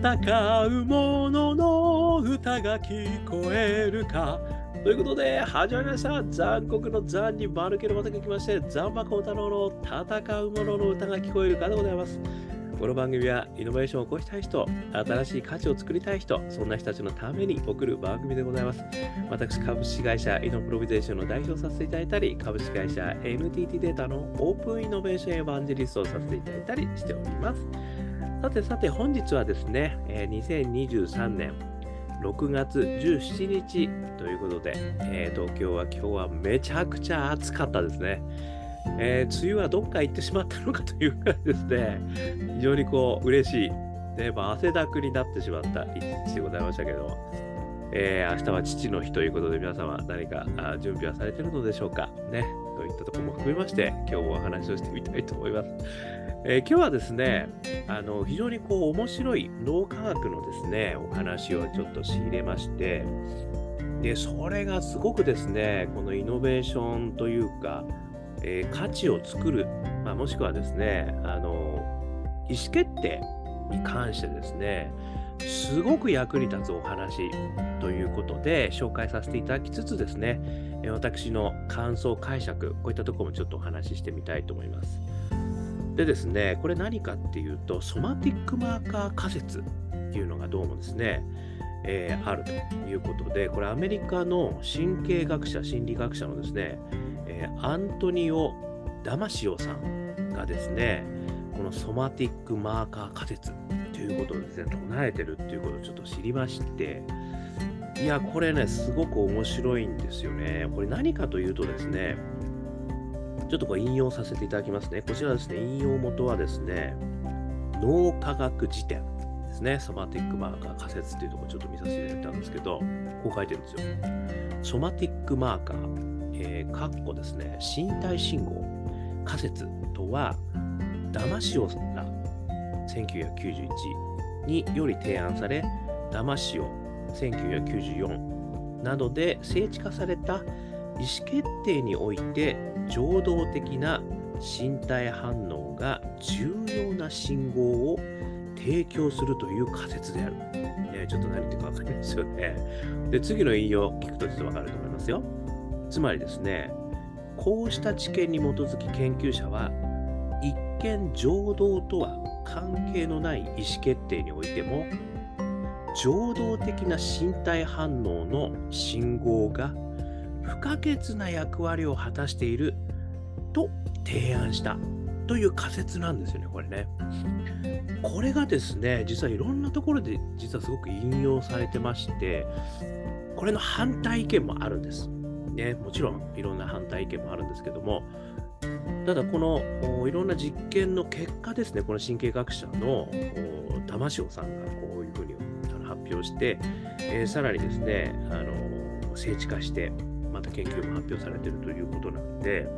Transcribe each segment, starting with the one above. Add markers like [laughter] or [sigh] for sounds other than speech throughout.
戦う者のの歌が聞こえるかということで、始まりました。残酷の残に丸ける技が来まして、残馬孝太郎の戦う者の歌が聞こえるかでございます。この番組はイノベーションを起こしたい人、新しい価値を作りたい人、そんな人たちのために送る番組でございます。私、株式会社イノプロビゼーションの代表させていただいたり、株式会社 NTT データのオープンイノベーションエヴァンジェリストをさせていただいたりしております。さてさて本日はですね、え2023年6月17日ということで、えー、東京は今日はめちゃくちゃ暑かったですね。えー、梅雨はどっか行ってしまったのかというぐらいですね、非常にこう嬉しい、ねまあ、汗だくになってしまった一日でございましたけども、えー、明日は父の日ということで皆様何か準備はされているのでしょうかね。といったところも含めまして今日お話をしてみたいと思います。えー、今日はですね、あの非常にこう面白い脳科学のですね、お話をちょっと仕入れまして、で、それがすごくですね、このイノベーションというか、えー、価値を作る、まあ、もしくはですね、あの意思決定に関してですね、すごく役に立つお話ということで紹介させていただきつつですね、私の感想解釈、こういったところもちょっとお話ししてみたいと思います。でですね、これ何かっていうと、ソマティックマーカー仮説っていうのがどうもですね、えー、あるということで、これアメリカの神経学者、心理学者のですね、えー、アントニオ・ダマシオさんがですね、このソマティックマーカー仮説ということをですね、唱えてるっていうことをちょっと知りまして、いや、これね、すごく面白いんですよね。これ何かというとですね、ちょっとこれ引用させていただきますね。こちらですね、引用元はですね、脳科学辞典ですね。ソマティックマーカー仮説っていうところちょっと見させていただいたんですけど、こう書いてるんですよ。ソマティックマーカー、えー、カッコですね、身体信号仮説とは、ダマシオら1991により提案され、ダマシオ1994などで聖地化された意思決定において情動的な身体反応が重要な信号を提供するという仮説である。ね、ちょっと何言ってるか分かんないですよね。で、次の引用を聞くとちょっと分かると思いますよ。つまりですね、こうした知見に基づき研究者は、一見情動とは関係のない意思決定においても、情動的な身体反応の信号が不可欠な役割を果たしていると提案したという仮説なんですよね、これね。これがですね、実はいろんなところで実はすごく引用されてまして、これの反対意見もあるんです。ね、もちろんいろんな反対意見もあるんですけども、ただこのいろんな実験の結果ですね、この神経学者の玉城さんがこういうふうに発表して、えー、さらにですね、あの精緻化してまた研究も発表されているということなので、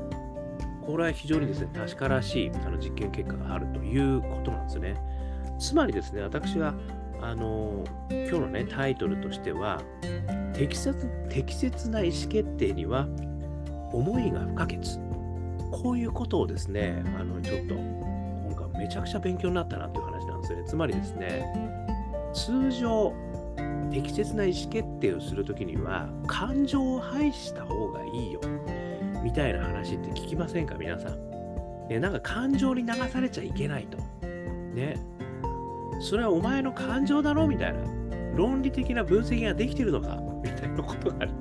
これは非常にですね、確からしいあの実験結果があるということなんですね。つまりですね、私は、あの今日のね、タイトルとしては、適切適切な意思決定には思いが不可欠。こういうことをですね、あのちょっと今回めちゃくちゃ勉強になったなという話なんですね。つまりですね、通常、適切な意思決定をするときには、感情を排した方がいいよ。みたいな話って聞きませんか、皆さん？ね、なんか感情に流されちゃいけないと。ね。それはお前の感情だろみたいな。論理的な分析ができてるのかみたいなことがね。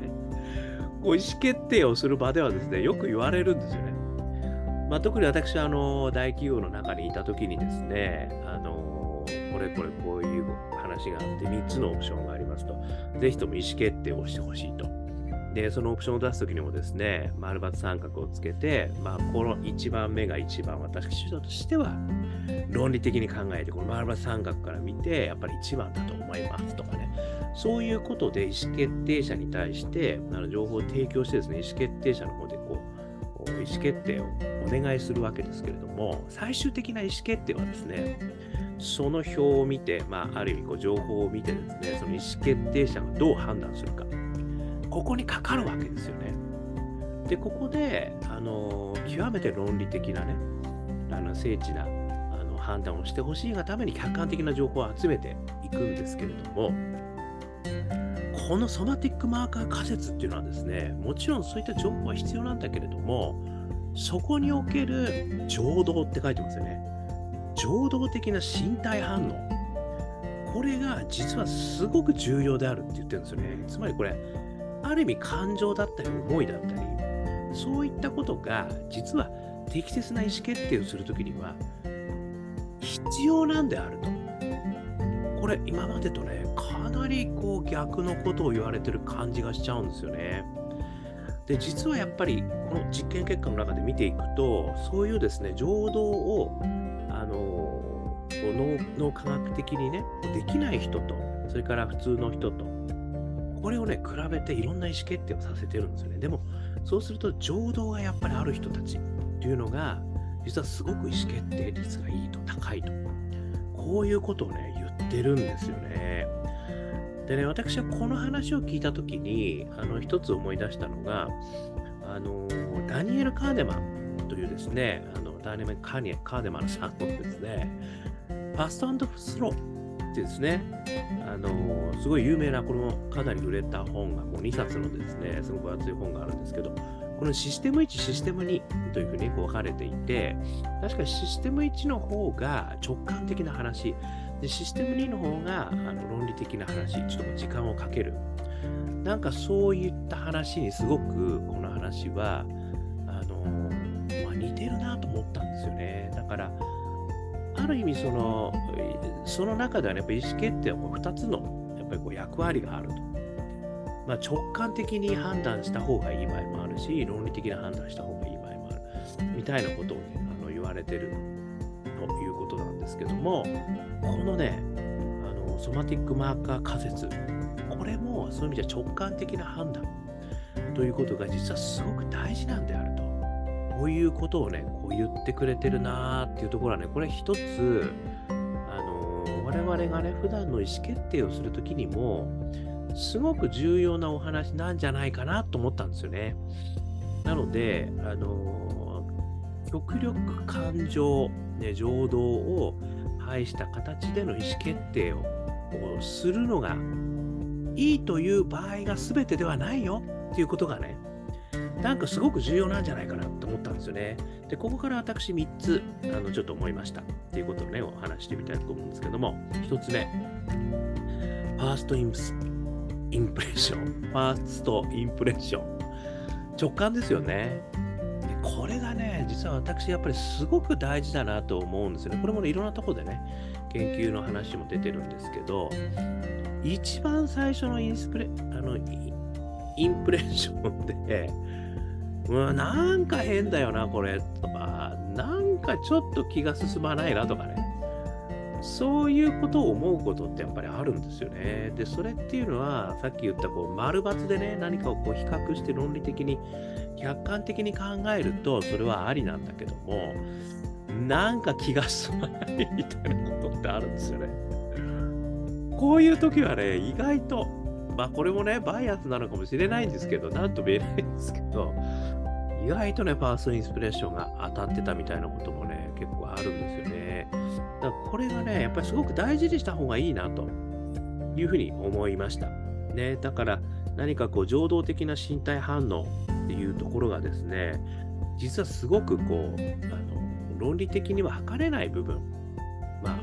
こう意思決定をする場ではですね、よく言われるんですよね。まあ、特に私はあの大企業の中にいたときにですね、あのこれこれこういう話があって3つのオプションがありますと、ぜひとも意思決定をしてほしいと。で、そのオプションを出すときにもですね、丸抜三角をつけて、まあ、この1番目が一番私としては、論理的に考えて、この丸抜三角から見て、やっぱり1番だと思いますとかね、そういうことで意思決定者に対してあの情報を提供してですね、意思決定者の方でこう、意思決定をお願いするわけですけれども、最終的な意思決定はですね、その表を見て、まあ、ある意味こう情報を見てですね、その意思決定者がどう判断するか。ここにかかるわけですよね。で、ここで、あの極めて論理的なね、あの精緻なあの判断をしてほしいがために客観的な情報を集めていくんですけれども、このソマティックマーカー仮説っていうのはですね、もちろんそういった情報は必要なんだけれども、そこにおける情動って書いてますよね。情動的な身体反応。これが実はすごく重要であるって言ってるんですよね。つまりこれ、ある意味感情だったり思いだったり、そういったことが実は適切な意思決定をするときには必要なんであると。これ今までとね、かなりこう逆のことを言われてる感じがしちゃうんですよね。で、実はやっぱりこの実験結果の中で見ていくと、そういうですね、情動を、脳科学的にね、できない人と、それから普通の人と、これをね、比べていろんな意思決定をさせてるんですよね。でも、そうすると情動がやっぱりある人たちっていうのが、実はすごく意思決定率がいいと、高いと。こういうことをね、言ってるんですよね。でね、私はこの話を聞いたときに、あの、一つ思い出したのが、あの、ダニエル・カーデマンというですね、あのダニエル・カーデマンさんのですね、ファストスローってですね、あのすごい有名な、このかなり売れた本が、もう2冊のですね、すごく厚い本があるんですけど、このシステム1、システム2というふうにこう分かれていて、確かにシステム1の方が直感的な話、でシステム2の方があの論理的な話、ちょっと時間をかける。なんかそういった話にすごくこの話は、あのまあ、似てるなと思ったんですよね。だから、る意味その、その中では、やっぱ意思決定はこう2つのやっぱりこう役割があると。まあ、直感的に判断した方がいい場合もあるし、論理的な判断した方がいい場合もある。みたいなことをね、あの言われてるということなんですけども、このね、あのソマティックマーカー仮説、これもそういう意味じゃ直感的な判断ということが実はすごく大事なんである。こういうことをね、こう言ってくれてるなーっていうところはね、これ一つ、あの我々がね、普段の意思決定をするときにも、すごく重要なお話なんじゃないかなと思ったんですよね。なので、あの極力感情、ね、情動を排した形での意思決定をするのがいいという場合が全てではないよっていうことがね、なんかすごく重要なんじゃないかなと思ったんですよね。で、ここから私3つ、あの、ちょっと思いましたっていうことをね、お話してみたいと思うんですけども、1つ目、ファーストインスインプレッション。ファーストインプレッション。直感ですよね。でこれがね、実は私やっぱりすごく大事だなと思うんですよね。これもね、いろんなところでね、研究の話も出てるんですけど、一番最初のインスプレあのインプレッションで、うわ、なんか変だよな、これ、とか、なんかちょっと気が進まないなとかね。そういうことを思うことってやっぱりあるんですよね。で、それっていうのは、さっき言ったこう丸抜でね、何かをこう比較して論理的に、客観的に考えると、それはありなんだけども、なんか気が進まないみたいなことってあるんですよね。こういう時はね、意外と、まあこれもね、バイアスなのかもしれないんですけど、なんとも言えないんですけど、意外とね、ファーストインスピレーションが当たってたみたいなこともね、結構あるんですよね。だからこれがね、やっぱりすごく大事にした方がいいなというふうに思いました。ね、だから何かこう、情動的な身体反応っていうところがですね、実はすごくこう、あの論理的には測れない部分、まあ、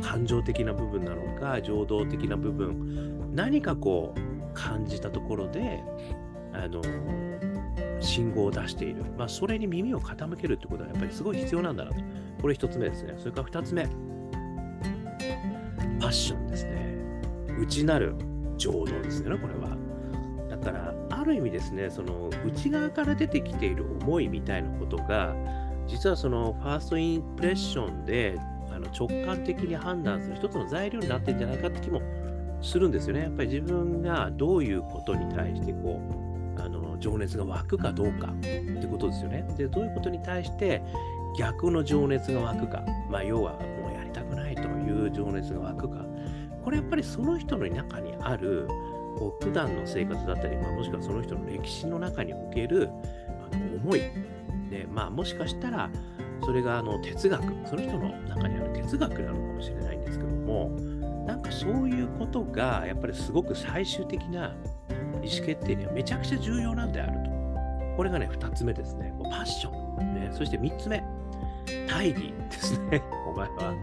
感情的な部分なのか、情動的な部分、何かこう、感じたところで、あの、信号を出している。まあ、それに耳を傾けるってことはやっぱりすごい必要なんだなと。これ一つ目ですね。それから二つ目。ファッションですね。内なる情動ですよね、これは。だから、ある意味ですね、その内側から出てきている思いみたいなことが、実はそのファーストインプレッションであの直感的に判断する一つの材料になってるんじゃないかって気もするんですよね。やっぱり自分がどういうことに対してこう情熱が湧くかどうかってことですよね。で、どういうことに対して逆の情熱が湧くか、まあ、要はもうやりたくないという情熱が湧くか、これやっぱりその人の中にあるこう普段の生活だったり、まあ、もしくはその人の歴史の中におけるあの思い、ねまあ、もしかしたらそれがあの哲学、その人の中にある哲学なのかもしれないんですけども、なんかそういうことがやっぱりすごく最終的な意思決定にはめちゃくちゃ重要なんであると。これがね、2つ目ですね。パッション。ね、そして3つ目、大義ですね。[laughs] お前は、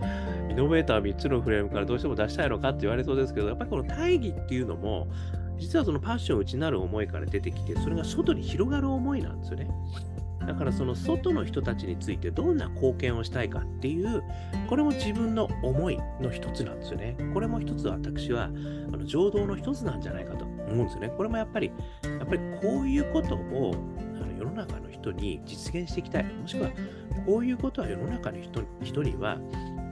イノベーター3つのフレームからどうしても出したいのかって言われそうですけど、やっぱりこの大義っていうのも、実はそのパッション内なる思いから出てきて、それが外に広がる思いなんですよね。だからその外の人たちについてどんな貢献をしたいかっていう、これも自分の思いの一つなんですよね。これも一つ私は、あの情動の一つなんじゃないかと思うんですよね。これもやっぱり、やっぱりこういうことをあの世の中の人に実現していきたい。もしくは、こういうことは世の中の人人には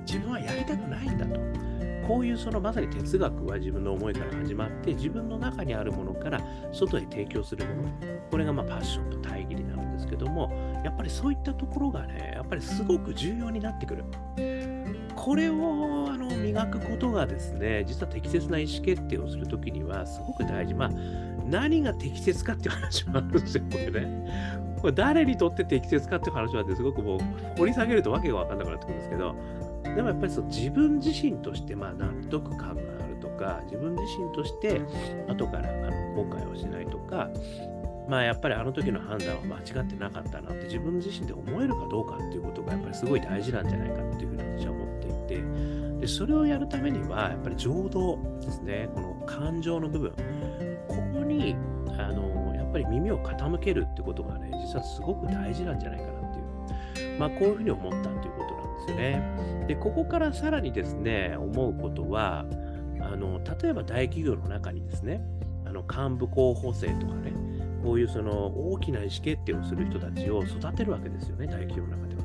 自分はやりたくないんだと。こういうそのまさに哲学は自分の思いから始まって自分の中にあるものから外へ提供するものこれがまあパッションと大義になるんですけどもやっぱりそういったところがねやっぱりすごく重要になってくる。これをあの磨くことがですね実は適切な意思決定をするときにはすごく大事。まあ何が適切かっていう話もあるんですよこれね。これ誰にとって適切かっていう話はすごくもう掘り下げるとわけが分かんなくなってくるんですけどでもやっぱりそう自分自身としてまあ納得感があるとか、自分自身として後からあの後悔をしないとか、まあやっぱりあの時の判断は間違ってなかったなって自分自身で思えるかどうかっていうことがやっぱりすごい大事なんじゃないかっていうふうに私は思っていて、でそれをやるためにはやっぱり情動ですね、この感情の部分、ここにあのやっぱり耳を傾けるってことがね、実はすごく大事なんじゃないかなっていう、まあこういうふうに思ったということですよね。で、ここからさらにですね、思うことは、あの例えば大企業の中にですね、あの幹部候補生とかね、こういうその大きな意思決定をする人たちを育てるわけですよね、大企業の中では。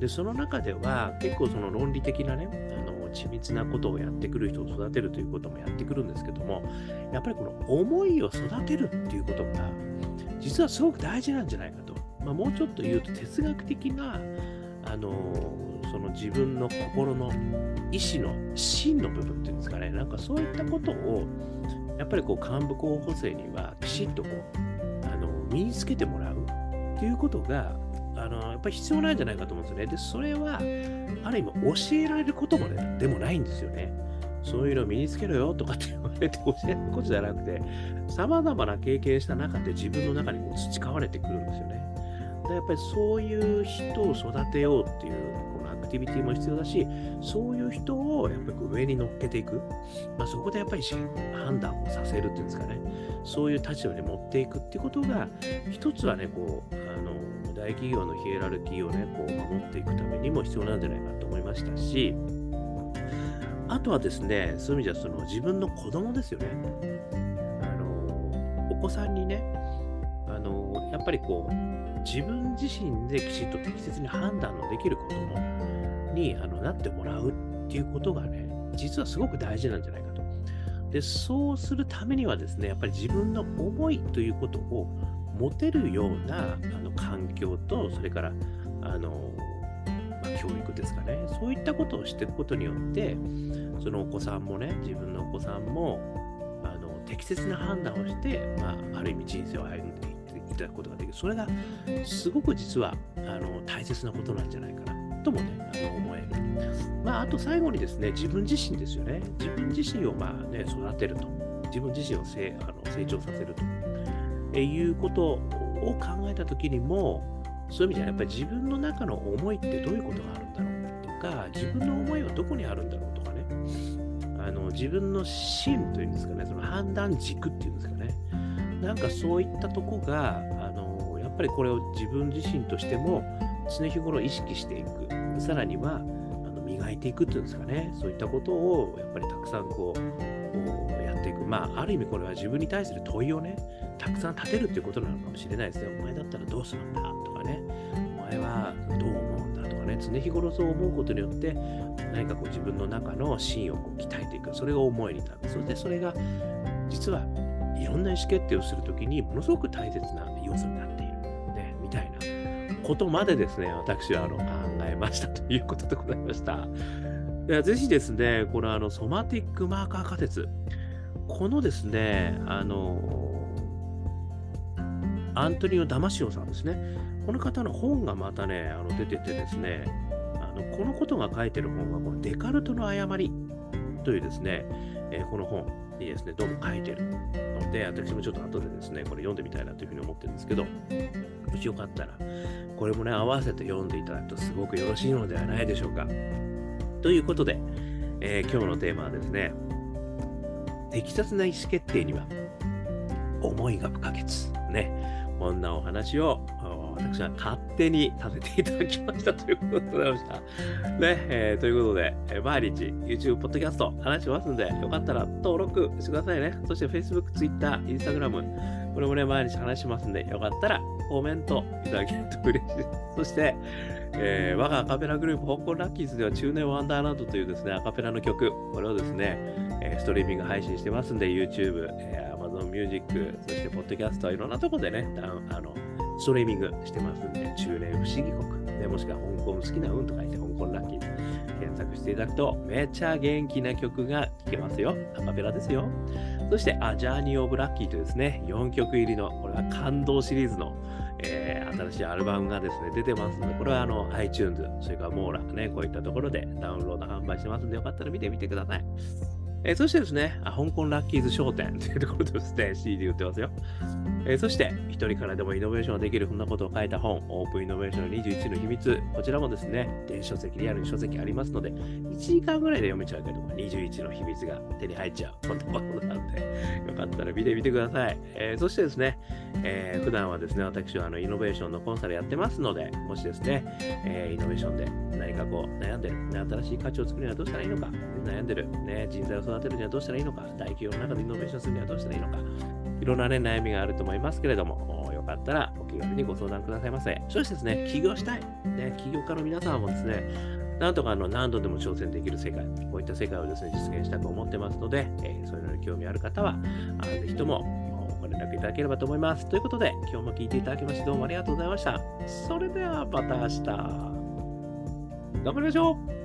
で、その中では結構その論理的なね、あの緻密なことをやってくる人を育てるということもやってくるんですけども、やっぱりこの思いを育てるっていうことが、実はすごく大事なんじゃないかと。まあ、もうちょっと言うと哲学的な、あのその自分の心の意志の芯の部分っていうんですかね、なんかそういったことを、やっぱりこう幹部候補生にはきちっとこうあの身につけてもらうっていうことが、あのやっぱり必要なんじゃないかと思うんですよね。で、それは、ある意味教えられることも、ね、でもないんですよね。そういうのを身につけろよとかって言われて教えることじゃなくて、様々な経験した中で自分の中にこう培われてくるんですよね。やっぱりそういう人を育てようっていうクティビティも必要だし、そういう人をやっぱり上に乗っけていく、まあ、そこでやっぱり判断をさせるっていうんですかね、そういう立場に持っていくっていうことが、一つはね、こう、あの大企業のヒエラルキーをね、こう守っていくためにも必要なんじゃないかと思いましたし、あとはですね、そういう意味じゃその自分の子供ですよね。あのお子さんにね、あのやっぱりこう、自分自身できちっと適切に判断のできる子供にあのなってもらうっていうことがね、実はすごく大事なんじゃないかと。で、そうするためにはですね、やっぱり自分の思いということを持てるようなあの環境と、それからあのまあ、教育ですかね、そういったことをしていくことによって、そのお子さんもね、自分のお子さんも、あの適切な判断をして、まあ、ある意味人生を歩んでいただくことができる。それがすごく実はあの大切なことなんじゃないかなともね、あの思える。まあ、あと最後にですね、自分自身ですよね。自分自身をまあ、ね、育てると。自分自身を成あの成長させると。えいうことを考えたときにも、そういう意味ではやっぱり自分の中の思いってどういうことがあるんだろうとか、自分の思いはどこにあるんだろうとかね、あの自分の芯というんですかね、その判断軸っていうんですかね、なんかそういったとこが、あのやっぱりこれを自分自身としても常日頃意識していく、さらにはあの磨いていくっていうんですかね、そういったことをやっぱりたくさんこうやっていく、まあ、ある意味これは自分に対する問いをね、たくさん立てるっていうことなのかもしれないですね。お前だったらどうするんだ？とかね、お前はどう思うんだ？とかね、常日頃そう思うことによって、何かこう自分の中の芯をこう鍛えていく、それが思いになる。そしてそれが、実はいろんな意思決定をするときにものすごく大切な要素になって。ことまでですね、私はあの考えましたということでございました。でぜひですね、このあのソマティックマーカー仮説、このですね、あの、アントニオ・ダマシオさんですね。この方の本がまたね、あの出ててですね、あのこのことが書いてる本は、このデカルトの誤りというですね、えー、この本にですね、どうも書いてるので、私もちょっと後でですね、これ読んでみたいなというふうに思ってるんですけど、もしよかったら、これもね、合わせて読んでいただくとすごくよろしいのではないでしょうか。ということで、えー、今日のテーマはですね、適切な意思決定には思いが不可欠。ね。こんなお話を私は勝手にさせていただきましたということでございました。ね、えー、ということで、えー、毎日 YouTube、ポッドキャスト話しますんで、よかったら登録してくださいね。そして Facebook、Twitter、Instagram、これもね、毎日話しますんで、よかったらコメントいただけると嬉しいです。そして、えー、我がアカペラグループ、香港ラッキーズでは中年ワンダーランドというですね、アカペラの曲、これをですね、え、ストリーミング配信してますんで、YouTube、えー、Amazon Music、そしてポッドキャスト、いろんなとこでね、あの、ストリーミングしてますんで、中年不思議国、ね、もしくは香港好きな運と書いて香港ラッキーズ検索していただくと、めちゃ元気な曲が聴けますよ。アカペラですよ。そして、アジャーニー・オブ・ラッキーというですね、4曲入りの、これは感動シリーズの、えー、新しいアルバムがですね、出てますので、これはあの iTunes、それからモーラね、こういったところでダウンロード販売してますので、よかったら見てみてください。えー、そしてですね、香港ラッキーズ商店 [laughs] というところでですね、CD 売ってますよ。えー、そして、一人からでもイノベーションができる、そんなことを書いた本、オープンイノベーション21の秘密。こちらもですね、電子書籍、リアルに書籍ありますので、1時間ぐらいで読めちゃうけど、21の秘密が手に入っちゃう。こんなことなんで、よかったら見てみてください。えー、そしてですね、えー、普段はですね、私はあのイノベーションのコンサルやってますので、もしですね、えー、イノベーションで何かこう悩んでる、新しい価値を作るにはどうしたらいいのか、悩んでる、ね、人材を育てるにはどうしたらいいのか、大企業の中でイノベーションするにはどうしたらいいのか、いろんなね、悩みがあると思いますけれども、よかったらお気軽にご相談くださいませ。そしてですね、起業したい、ね、起業家の皆様もですね、なんとかあの何度でも挑戦できる世界、こういった世界をですね、実現したと思ってますので、えー、そういうのに興味ある方は、あぜひともご連絡いただければと思います。ということで、今日も聞いていただきましてどうもありがとうございました。それではまた明日。頑張りましょう